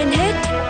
trên hết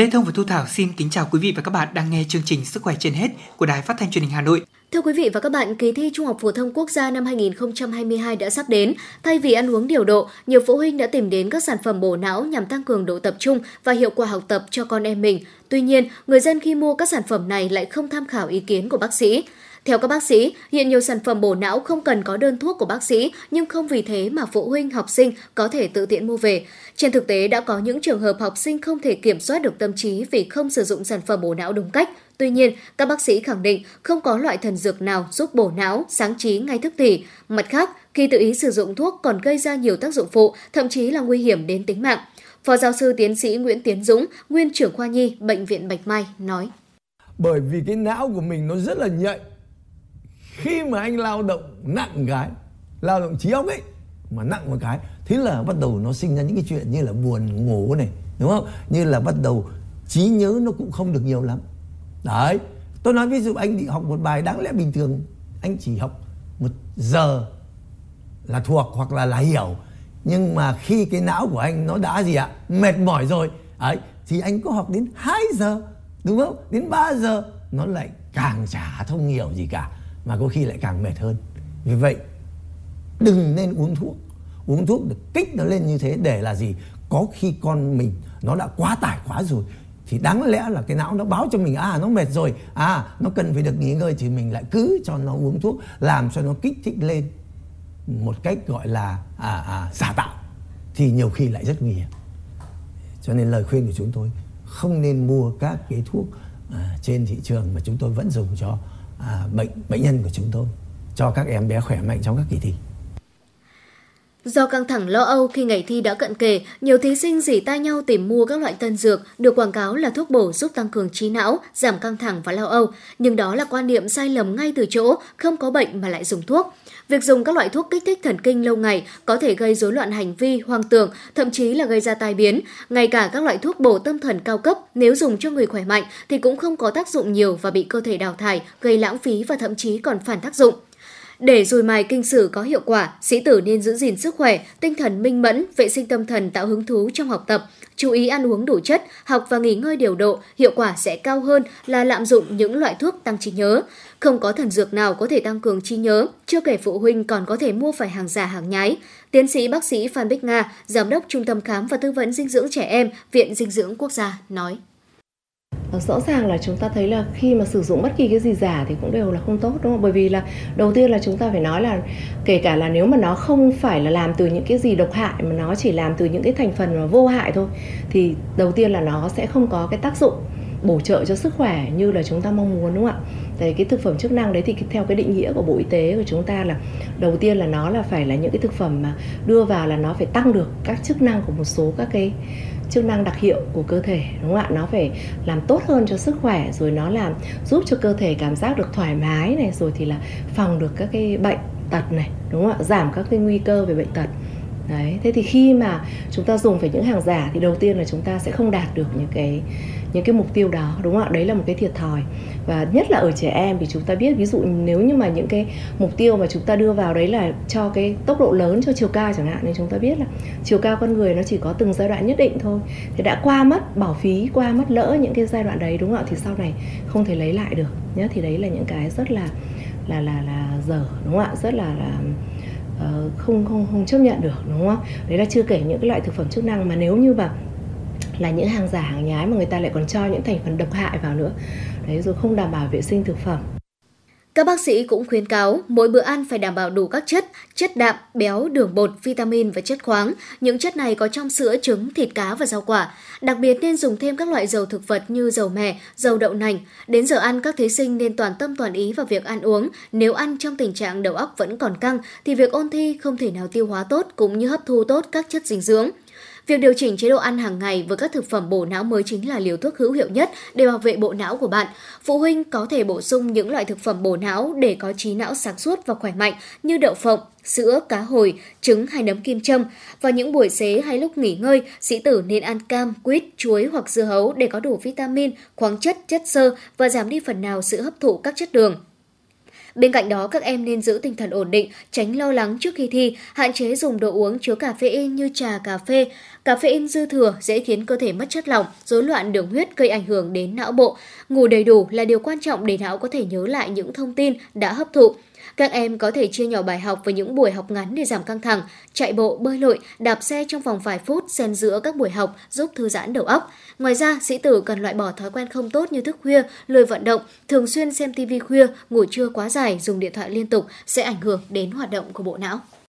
Lê Thông và Thu Thảo xin kính chào quý vị và các bạn đang nghe chương trình Sức khỏe trên hết của Đài Phát thanh Truyền hình Hà Nội. Thưa quý vị và các bạn, kỳ thi Trung học phổ thông quốc gia năm 2022 đã sắp đến. Thay vì ăn uống điều độ, nhiều phụ huynh đã tìm đến các sản phẩm bổ não nhằm tăng cường độ tập trung và hiệu quả học tập cho con em mình. Tuy nhiên, người dân khi mua các sản phẩm này lại không tham khảo ý kiến của bác sĩ. Theo các bác sĩ, hiện nhiều sản phẩm bổ não không cần có đơn thuốc của bác sĩ, nhưng không vì thế mà phụ huynh, học sinh có thể tự tiện mua về. Trên thực tế đã có những trường hợp học sinh không thể kiểm soát được tâm trí vì không sử dụng sản phẩm bổ não đúng cách. Tuy nhiên, các bác sĩ khẳng định không có loại thần dược nào giúp bổ não, sáng trí ngay thức thì. Mặt khác, khi tự ý sử dụng thuốc còn gây ra nhiều tác dụng phụ, thậm chí là nguy hiểm đến tính mạng. Phó giáo sư tiến sĩ Nguyễn Tiến Dũng, nguyên trưởng khoa nhi Bệnh viện Bạch Mai nói. Bởi vì cái não của mình nó rất là nhạy. Khi mà anh lao động nặng cái, lao động trí óc ấy, mà nặng một cái, thế là bắt đầu nó sinh ra những cái chuyện như là buồn ngủ này, đúng không? Như là bắt đầu trí nhớ nó cũng không được nhiều lắm. Đấy tôi nói ví dụ anh bị học một bài đáng lẽ bình thường anh chỉ học một giờ là thuộc hoặc là là hiểu. Nhưng mà khi cái não của anh nó đã gì ạ? Mệt mỏi rồi. Ấy thì anh có học đến 2 giờ đúng không? Đến 3 giờ nó lại càng chả thông hiểu gì cả mà có khi lại càng mệt hơn. Vì vậy đừng nên uống thuốc. Uống thuốc được kích nó lên như thế để là gì? Có khi con mình nó đã quá tải quá rồi thì đáng lẽ là cái não nó báo cho mình à nó mệt rồi. À nó cần phải được nghỉ ngơi. Thì mình lại cứ cho nó uống thuốc làm cho nó kích thích lên một cách gọi là à, à, giả tạo thì nhiều khi lại rất nguy hiểm. Cho nên lời khuyên của chúng tôi không nên mua các cái thuốc à, trên thị trường mà chúng tôi vẫn dùng cho à, bệnh bệnh nhân của chúng tôi cho các em bé khỏe mạnh trong các kỳ thi. Do căng thẳng lo âu khi ngày thi đã cận kề, nhiều thí sinh dỉ tai nhau tìm mua các loại tân dược được quảng cáo là thuốc bổ giúp tăng cường trí não, giảm căng thẳng và lo âu. Nhưng đó là quan niệm sai lầm ngay từ chỗ, không có bệnh mà lại dùng thuốc. Việc dùng các loại thuốc kích thích thần kinh lâu ngày có thể gây rối loạn hành vi, hoang tưởng, thậm chí là gây ra tai biến. Ngay cả các loại thuốc bổ tâm thần cao cấp nếu dùng cho người khỏe mạnh thì cũng không có tác dụng nhiều và bị cơ thể đào thải, gây lãng phí và thậm chí còn phản tác dụng. Để rồi mài kinh sử có hiệu quả, sĩ tử nên giữ gìn sức khỏe, tinh thần minh mẫn, vệ sinh tâm thần tạo hứng thú trong học tập, chú ý ăn uống đủ chất, học và nghỉ ngơi điều độ, hiệu quả sẽ cao hơn là lạm dụng những loại thuốc tăng trí nhớ. Không có thần dược nào có thể tăng cường trí nhớ, chưa kể phụ huynh còn có thể mua phải hàng giả hàng nhái. Tiến sĩ bác sĩ Phan Bích Nga, Giám đốc Trung tâm Khám và Tư vấn Dinh dưỡng Trẻ Em, Viện Dinh dưỡng Quốc gia nói. Ờ, rõ ràng là chúng ta thấy là khi mà sử dụng bất kỳ cái gì giả thì cũng đều là không tốt, đúng không? Bởi vì là đầu tiên là chúng ta phải nói là kể cả là nếu mà nó không phải là làm từ những cái gì độc hại, mà nó chỉ làm từ những cái thành phần mà vô hại thôi, thì đầu tiên là nó sẽ không có cái tác dụng bổ trợ cho sức khỏe như là chúng ta mong muốn, đúng không ạ? Tại cái thực phẩm chức năng đấy thì theo cái định nghĩa của Bộ Y tế của chúng ta là đầu tiên là nó là phải là những cái thực phẩm mà đưa vào là nó phải tăng được các chức năng của một số các cái chức năng đặc hiệu của cơ thể, đúng không ạ? Nó phải làm tốt hơn cho sức khỏe, rồi nó làm giúp cho cơ thể cảm giác được thoải mái này, rồi thì là phòng được các cái bệnh tật này, đúng không ạ? Giảm các cái nguy cơ về bệnh tật. Đấy, thế thì khi mà chúng ta dùng phải những hàng giả thì đầu tiên là chúng ta sẽ không đạt được những cái những cái mục tiêu đó, đúng không ạ? Đấy là một cái thiệt thòi. Và nhất là ở trẻ em thì chúng ta biết, ví dụ nếu như mà những cái mục tiêu mà chúng ta đưa vào đấy là cho cái tốc độ lớn cho chiều cao chẳng hạn, thì chúng ta biết là chiều cao con người nó chỉ có từng giai đoạn nhất định thôi. Thì đã qua mất bỏ phí, qua mất lỡ những cái giai đoạn đấy, đúng không ạ? Thì sau này không thể lấy lại được nhé thì đấy là những cái rất là là là là dở, đúng không ạ? Rất là là ờ, không không không chấp nhận được, đúng không đấy là chưa kể những cái loại thực phẩm chức năng mà nếu như mà là những hàng giả hàng nhái mà người ta lại còn cho những thành phần độc hại vào nữa đấy rồi không đảm bảo vệ sinh thực phẩm các bác sĩ cũng khuyến cáo mỗi bữa ăn phải đảm bảo đủ các chất, chất đạm, béo, đường bột, vitamin và chất khoáng. Những chất này có trong sữa, trứng, thịt cá và rau quả. Đặc biệt nên dùng thêm các loại dầu thực vật như dầu mè, dầu đậu nành. Đến giờ ăn, các thí sinh nên toàn tâm toàn ý vào việc ăn uống. Nếu ăn trong tình trạng đầu óc vẫn còn căng, thì việc ôn thi không thể nào tiêu hóa tốt cũng như hấp thu tốt các chất dinh dưỡng. Việc điều chỉnh chế độ ăn hàng ngày với các thực phẩm bổ não mới chính là liều thuốc hữu hiệu nhất để bảo vệ bộ não của bạn. Phụ huynh có thể bổ sung những loại thực phẩm bổ não để có trí não sáng suốt và khỏe mạnh như đậu phộng, sữa, cá hồi, trứng hay nấm kim châm. Vào những buổi xế hay lúc nghỉ ngơi, sĩ tử nên ăn cam, quýt, chuối hoặc dưa hấu để có đủ vitamin, khoáng chất, chất xơ và giảm đi phần nào sự hấp thụ các chất đường. Bên cạnh đó, các em nên giữ tinh thần ổn định, tránh lo lắng trước khi thi, hạn chế dùng đồ uống chứa caffeine như trà, cà phê. Caffeine dư thừa dễ khiến cơ thể mất chất lỏng, rối loạn đường huyết gây ảnh hưởng đến não bộ. Ngủ đầy đủ là điều quan trọng để não có thể nhớ lại những thông tin đã hấp thụ. Các em có thể chia nhỏ bài học với những buổi học ngắn để giảm căng thẳng, chạy bộ, bơi lội, đạp xe trong vòng vài phút xen giữa các buổi học giúp thư giãn đầu óc. Ngoài ra, sĩ tử cần loại bỏ thói quen không tốt như thức khuya, lười vận động, thường xuyên xem tivi khuya, ngủ trưa quá dài, dùng điện thoại liên tục sẽ ảnh hưởng đến hoạt động của bộ não.